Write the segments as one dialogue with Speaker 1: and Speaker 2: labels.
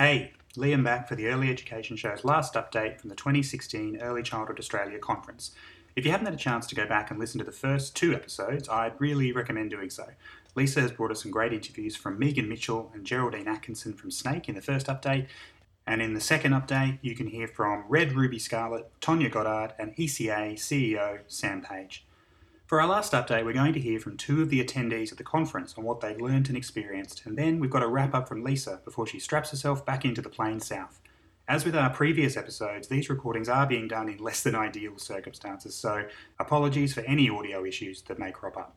Speaker 1: Hey, Liam back for the Early Education Show's last update from the 2016 Early Childhood Australia Conference. If you haven't had a chance to go back and listen to the first two episodes, I'd really recommend doing so. Lisa has brought us some great interviews from Megan Mitchell and Geraldine Atkinson from SNAICC in the first update, and in the second update, you can hear from Red Ruby Scarlet, Tonia Godhard, and ECA CEO Sam Page. For our last update, we're going to hear from two of the attendees at the conference on what they've learned and experienced, and then we've got a wrap up from Lisa before she straps herself back into the plane south. As with our previous episodes, these recordings are being done in less than ideal circumstances, so apologies for any audio issues that may crop up.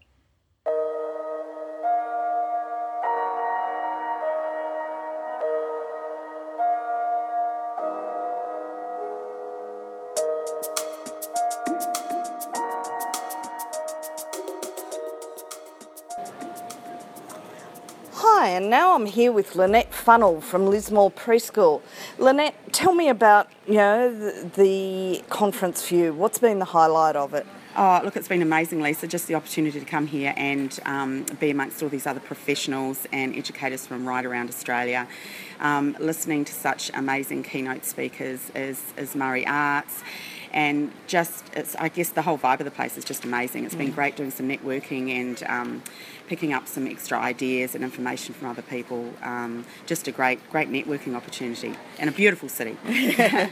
Speaker 2: Hi, and now I'm here with Lynette Funnell from Lismore Preschool. Lynette, tell me about you know the, the conference you. What's been the highlight of it?
Speaker 3: Oh, look, it's been amazing, Lisa. Just the opportunity to come here and um, be amongst all these other professionals and educators from right around Australia, um, listening to such amazing keynote speakers as, as Maria Aarts. And just, it's, I guess the whole vibe of the place is just amazing. It's been great doing some networking and um, picking up some extra ideas and information from other people. Um, just a great, great networking opportunity and a beautiful city.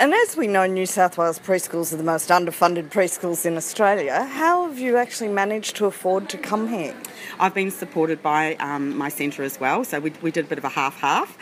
Speaker 2: And as we know, New South Wales preschools are the most underfunded preschools in Australia. How have you actually managed to afford to come here?
Speaker 3: I've been supported by um, my centre as well, so we, we did a bit of a half half.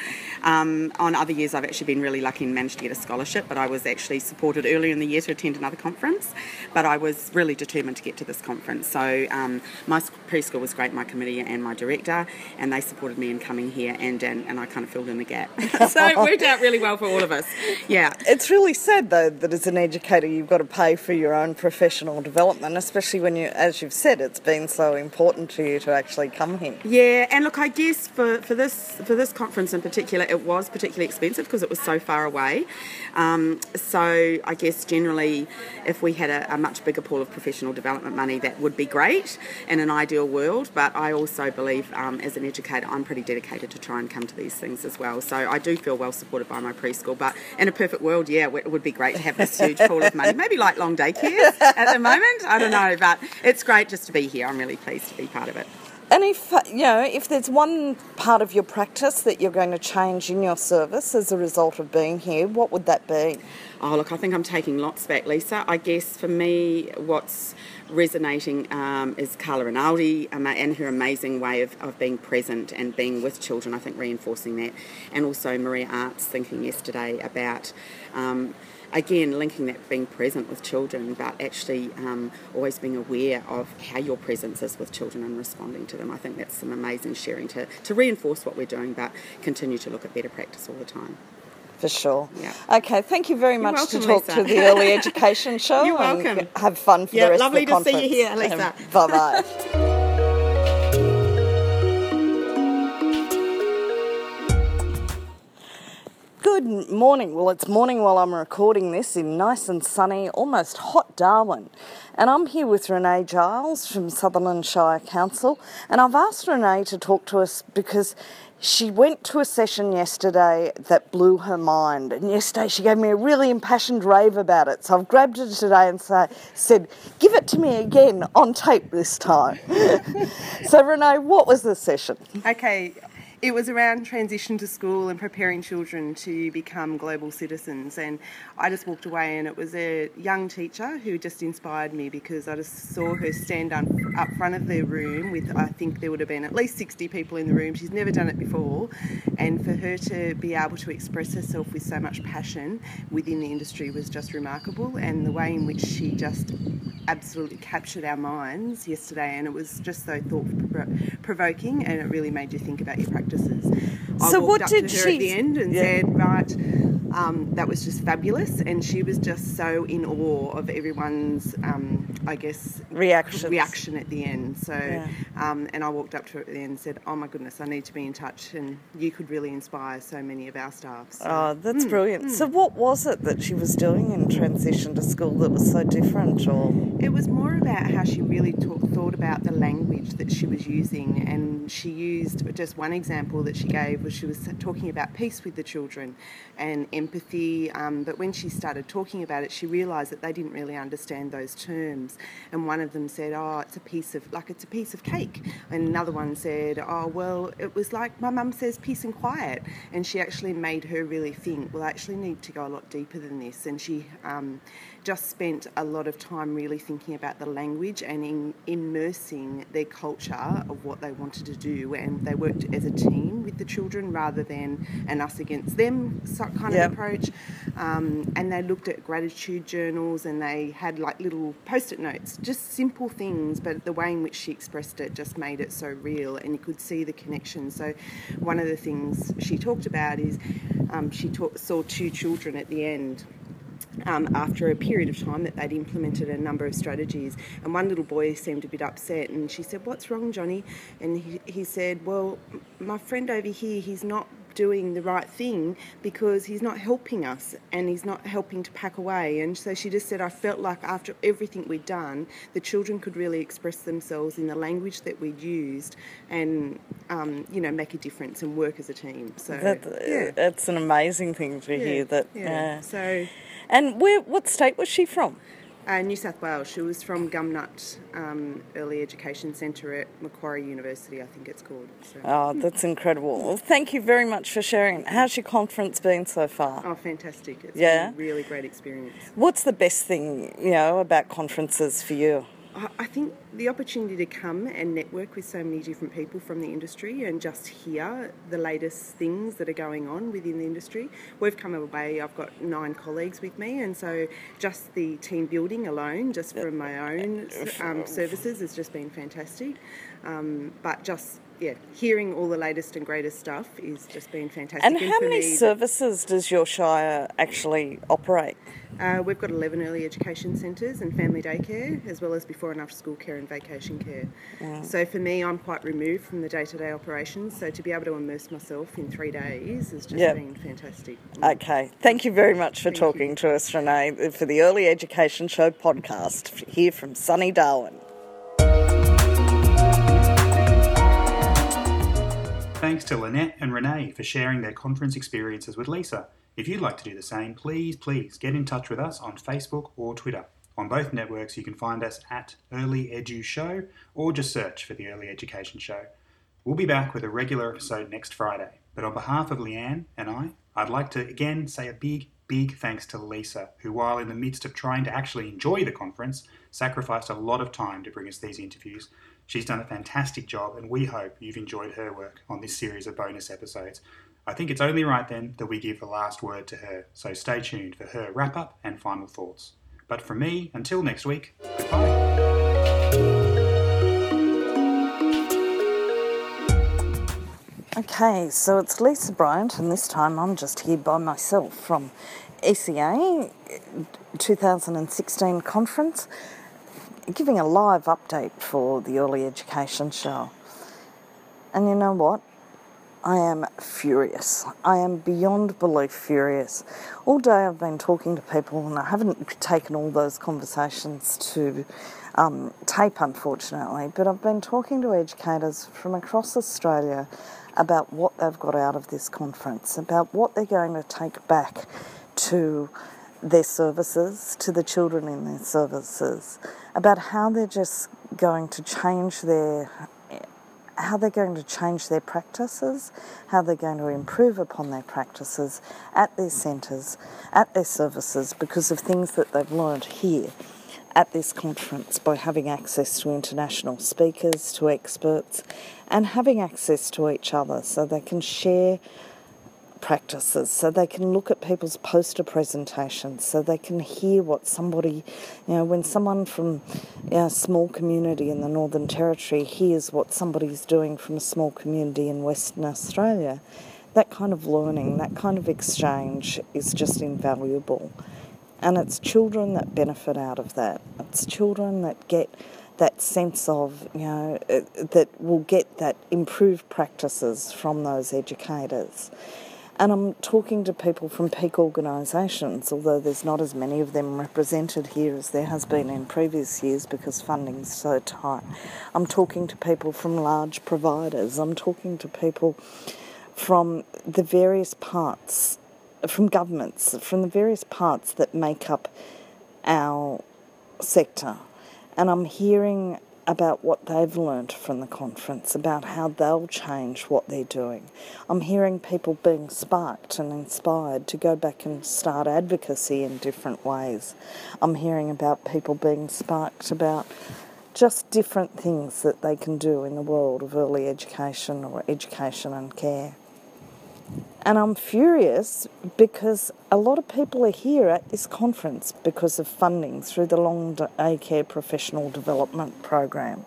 Speaker 3: Um, on other years, I've actually been really lucky and managed to get a scholarship, but I was actually supported earlier in the year to attend another conference. But I was really determined to get to this conference. So um, my preschool was great, my committee and my director, and they supported me in coming here, and, and, and I kind of filled in the gap. so it worked out really well for all of us. Yeah.
Speaker 2: It's really sad, though, that as an educator you've got to pay for your own professional development, especially when you, as you've said, it's been so important to you to actually come here.
Speaker 3: Yeah, and look, I guess for, for this for this conference in particular, it was particularly expensive because it was so far away. Um, so I guess generally, if we had a, a much bigger pool of professional development money, that would be great in an ideal world. But I also believe, um, as an educator, I'm pretty dedicated to try and come to these things as well. So I do feel well supported by my preschool. But in a perfect world, yeah, it would be great to have this huge pool of money. Maybe like long daycare at the moment. I don't know, but it's great just to be here. I'm really pleased to be part of it.
Speaker 2: And if uh, you know, if there's one part of your practice that you're going to change in your service as a result of being here, what would that be?
Speaker 3: Oh, look, I think I'm taking lots back, Lisa. I guess for me, what's resonating um, is Carla Rinaldi and her amazing way of, of being present and being with children, I think reinforcing that. And also Maria Aarts thinking yesterday about. Um, again, linking that being present with children, but actually um, always being aware of how your presence is with children and responding to them. I think that's some amazing sharing to, to reinforce what we're doing, but continue to look at better practice all the time.
Speaker 2: For sure.
Speaker 3: Yeah.
Speaker 2: Okay, thank you very much
Speaker 3: welcome,
Speaker 2: to talk
Speaker 3: Lisa.
Speaker 2: to the Early Education Show.
Speaker 3: You're
Speaker 2: and
Speaker 3: welcome.
Speaker 2: have fun for
Speaker 3: Yeah,
Speaker 2: the rest of the conference.
Speaker 3: Lovely to see you here, Lisa.
Speaker 2: Bye bye. Good morning. Well, it's morning while I'm recording this in nice and sunny, almost hot Darwin. And I'm here with Renee Giles from Sutherland Shire Council. And I've asked Renee to talk to us because she went to a session yesterday that blew her mind. And yesterday she gave me a really impassioned rave about it. So I've grabbed her today and say, said, give it to me again on tape this time. so, Renee, what was the session?
Speaker 4: Okay, it was around transition to school and preparing children to become global citizens. And I just walked away, and it was a young teacher who just inspired me because I just saw her stand up, up front of the room with, I think there would have been at least 60 people in the room. She's never done it before. And for her to be able to express herself with so much passion within the industry was just remarkable. And the way in which she just absolutely captured our minds yesterday, and it was just so thought provoking, and it really made you think about your practices. I
Speaker 2: So what did she-
Speaker 4: at the end and
Speaker 2: Yeah.
Speaker 4: said, "Right, um, that was just fabulous, and she was just so in awe of everyone's, um, I guess,
Speaker 2: Reactions.
Speaker 4: reaction at the end. So,
Speaker 2: Yeah.
Speaker 4: um, and I walked up to her at the end and said, "Oh my goodness, I need to be in touch, and you could really inspire so many of our staff." So,
Speaker 2: Oh, that's
Speaker 4: Hmm,
Speaker 2: brilliant. So, what was it that she was doing in transition to school that was so different? Or
Speaker 4: It was more about how she really talk, thought about the language that she was using, and she used just one example that she gave was she was talking about peace with the children and empathy. Um, but when she started talking about it, she realised that they didn't really understand those terms. And one of them said, "Oh, it's a piece of like it's a piece of cake," and another one said, "Oh, well, it was like my mum says peace and quiet," and she actually made her really think, "Well, I actually need to go a lot deeper than this," and she. Um, just spent a lot of time really thinking about the language and in immersing their culture of what they wanted to do. And they worked as a team with the children rather than an us against them kind
Speaker 2: Yep.
Speaker 4: of approach. Um, and they looked at gratitude journals and they had like little post it notes, just simple things, but the way in which she expressed it just made it so real and you could see the connection. So, one of the things she talked about is um, she saw two children at the end um, after a period of time that they'd implemented a number of strategies. And one little boy seemed a bit upset, and she said, What's wrong, Johnny? And he, he said, Well, my friend over here, he's not doing the right thing because he's not helping us and he's not helping to pack away. And so she just said, I felt like after everything we'd done, the children could really express themselves in the language that we'd used and, um, you know, make a difference and work as a team. So,
Speaker 2: that,
Speaker 4: yeah.
Speaker 2: that's an amazing thing to hear. That
Speaker 4: yeah.
Speaker 2: yeah.
Speaker 4: So,
Speaker 2: And where? What state was she from?
Speaker 4: Uh, New South Wales. She was from Gumnut um, Early Education Centre at Macquarie University, I think it's called. So.
Speaker 2: Oh, that's incredible. Well, thank you very much for sharing. How's your conference been so far?
Speaker 4: Oh, fantastic! It's
Speaker 2: Yeah?
Speaker 4: been a really great experience.
Speaker 2: What's the best thing, you know, about conferences for you?
Speaker 4: I- think the opportunity to come and network with so many different people from the industry and just hear the latest things that are going on within the industry. We've come away, I've got nine colleagues with me, and so just the team building alone, just from my own um, services, has just been fantastic. Um, but just yeah, hearing all the latest and greatest stuff is just been fantastic.
Speaker 2: And how many
Speaker 4: me,
Speaker 2: services does your Shire actually operate?
Speaker 4: uh, we've got 11 early education centres and family daycare, as well as before and after school care and vacation care. So for me, I'm quite removed from the day to day operations, so to be able to immerse myself in three days has just
Speaker 2: Yep.
Speaker 4: been fantastic.
Speaker 2: Okay, thank you very much for
Speaker 4: Thank
Speaker 2: talking
Speaker 4: you.
Speaker 2: to us, Renee, for the Early Education Show podcast here from sunny Darwin.
Speaker 1: Thanks to Lynette and Renee for sharing their conference experiences with Lisa. If you'd like to do the same, please, please get in touch with us on Facebook or Twitter. On both networks, you can find us at Early Edu Show or just search for the Early Education Show. We'll be back with a regular episode next Friday. But on behalf of Leanne and I, I'd like to again say a big, big thanks to Lisa, who, while in the midst of trying to actually enjoy the conference, sacrificed a lot of time to bring us these interviews. She's done a fantastic job, and we hope you've enjoyed her work on this series of bonus episodes. I think it's only right then that we give the last word to her, so stay tuned for her wrap up and final thoughts. But from me, until next week, goodbye.
Speaker 2: Okay, so it's Lisa Bryant, and this time I'm just here by myself from ECA 2016 conference, giving a live update for the Early Education Show. And you know what? I am furious. I am beyond belief furious. All day I've been talking to people, and I haven't taken all those conversations to um, tape, unfortunately, but I've been talking to educators from across Australia about what they've got out of this conference, about what they're going to take back to their services, to the children in their services, about how they're just going to change their how they're going to change their practices, how they're going to improve upon their practices at their centres, at their services, because of things that they've learned here at this conference by having access to international speakers, to experts, and having access to each other so they can share practices so they can look at people's poster presentations so they can hear what somebody you know when someone from a small community in the northern territory hears what somebody's doing from a small community in western australia that kind of learning, that kind of exchange is just invaluable. And it's children that benefit out of that. It's children that get that sense of, you know, that will get that improved practices from those educators. And I'm talking to people from peak organisations, although there's not as many of them represented here as there has been in previous years because funding's so tight. I'm talking to people from large providers. I'm talking to people from the various parts, from governments, from the various parts that make up our sector. And I'm hearing about what they've learnt from the conference, about how they'll change what they're doing. I'm hearing people being sparked and inspired to go back and start advocacy in different ways. I'm hearing about people being sparked about just different things that they can do in the world of early education or education and care. And I'm furious because a lot of people are here at this conference because of funding through the Long Day Care Professional Development Program.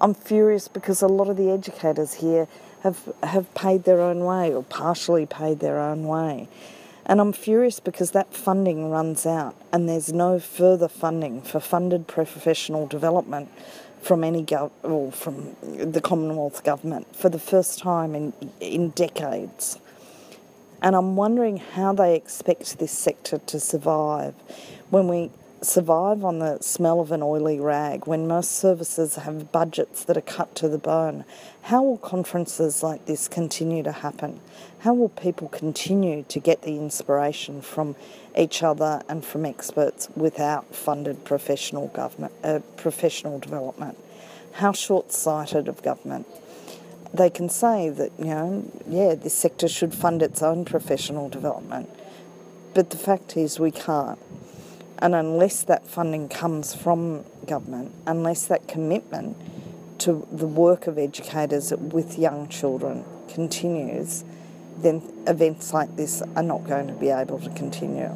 Speaker 2: I'm furious because a lot of the educators here have, have paid their own way or partially paid their own way. And I'm furious because that funding runs out and there's no further funding for funded professional development from any gov- or from the Commonwealth government for the first time in in decades. And I'm wondering how they expect this sector to survive when we survive on the smell of an oily rag, when most services have budgets that are cut to the bone. How will conferences like this continue to happen? How will people continue to get the inspiration from each other and from experts without funded professional government, uh, professional development? How short-sighted of government they can say that, you know, yeah, this sector should fund its own professional development. But the fact is, we can't. And unless that funding comes from government, unless that commitment to the work of educators with young children continues, then events like this are not going to be able to continue.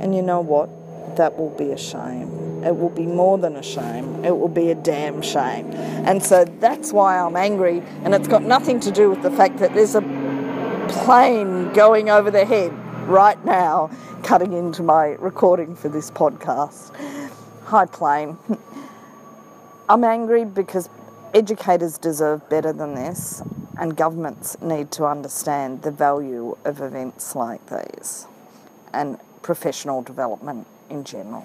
Speaker 2: And you know what? that will be a shame. It will be more than a shame. It will be a damn shame. And so that's why I'm angry, and it's got nothing to do with the fact that there's a plane going over the head right now, cutting into my recording for this podcast. Hi, plane. I'm angry because educators deserve better than this, and governments need to understand the value of events like these and professional development in general.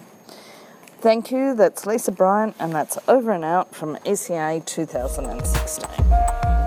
Speaker 2: Thank you. That's Lisa Bryant, and that's over and out from ECA 2016.